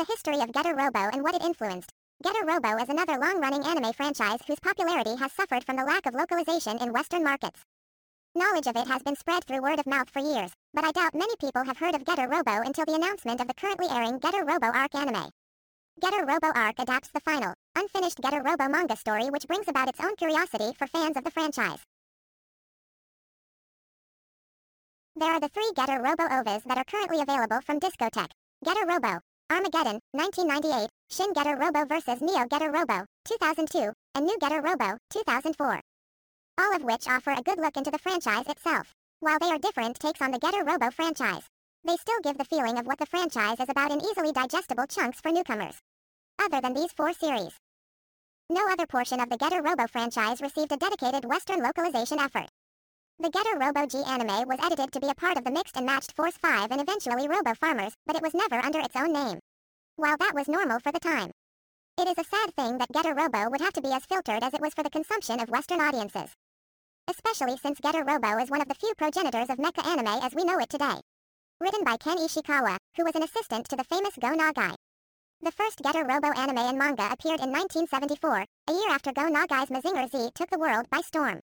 The history of Getter Robo and what it influenced. Getter Robo is another long-running anime franchise whose popularity has suffered from the lack of localization in Western markets. Knowledge of it has been spread through word of mouth for years, but I doubt many people have heard of Getter Robo until the announcement of the currently airing Getter Robo Arc anime. Getter Robo Arc adapts the final, unfinished Getter Robo manga story which brings about its own curiosity for fans of the franchise. There are the three Getter Robo OVAs that are currently available from Discotek. Getter Robo, Armageddon, 1998, Shin Getter Robo vs. Neo Getter Robo, 2002, and New Getter Robo, 2004. All of which offer a good look into the franchise itself. While they are different takes on the Getter Robo franchise, they still give the feeling of what the franchise is about in easily digestible chunks for newcomers. Other than these four series, no other portion of the Getter Robo franchise received a dedicated Western localization effort. The Getter Robo G anime was edited to be a part of the mixed and matched Force 5 and eventually Robo Formers, but it was never under its own name while that was normal for the time. It is a sad thing that Getter Robo would have to be as filtered as it was for the consumption of Western audiences. Especially since Getter Robo is one of the few progenitors of mecha anime as we know it today. Written by Ken Ishikawa, who was an assistant to the famous Go Nagai. The first Getter Robo anime and manga appeared in 1974, a year after Go Nagai's Mazinger Z took the world by storm.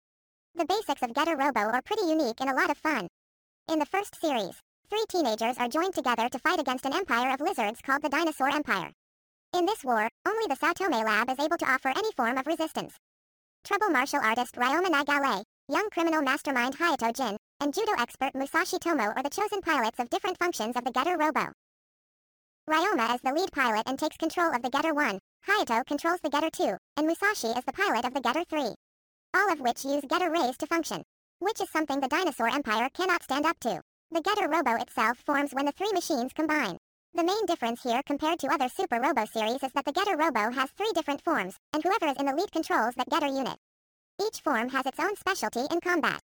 The basics of Getter Robo are pretty unique and a lot of fun. In the first series, Three teenagers are joined together to fight against an empire of lizards called the Dinosaur Empire. In this war, only the Saotome Lab is able to offer any form of resistance. Trouble martial artist Ryoma Nagare, young criminal mastermind Hayato Jin, and judo expert Musashi Tomoe are the chosen pilots of different functions of the Getter Robo. Ryoma is the lead pilot and takes control of the Getter 1, Hayato controls the Getter 2, and Musashi is the pilot of the Getter 3. All of which use Getter rays to function. Which is something the Dinosaur Empire cannot stand up to. The Getter Robo itself forms when the three machines combine. The main difference here compared to other Super Robo series is that the Getter Robo has three different forms, and whoever is in the lead controls that Getter unit. Each form has its own specialty in combat.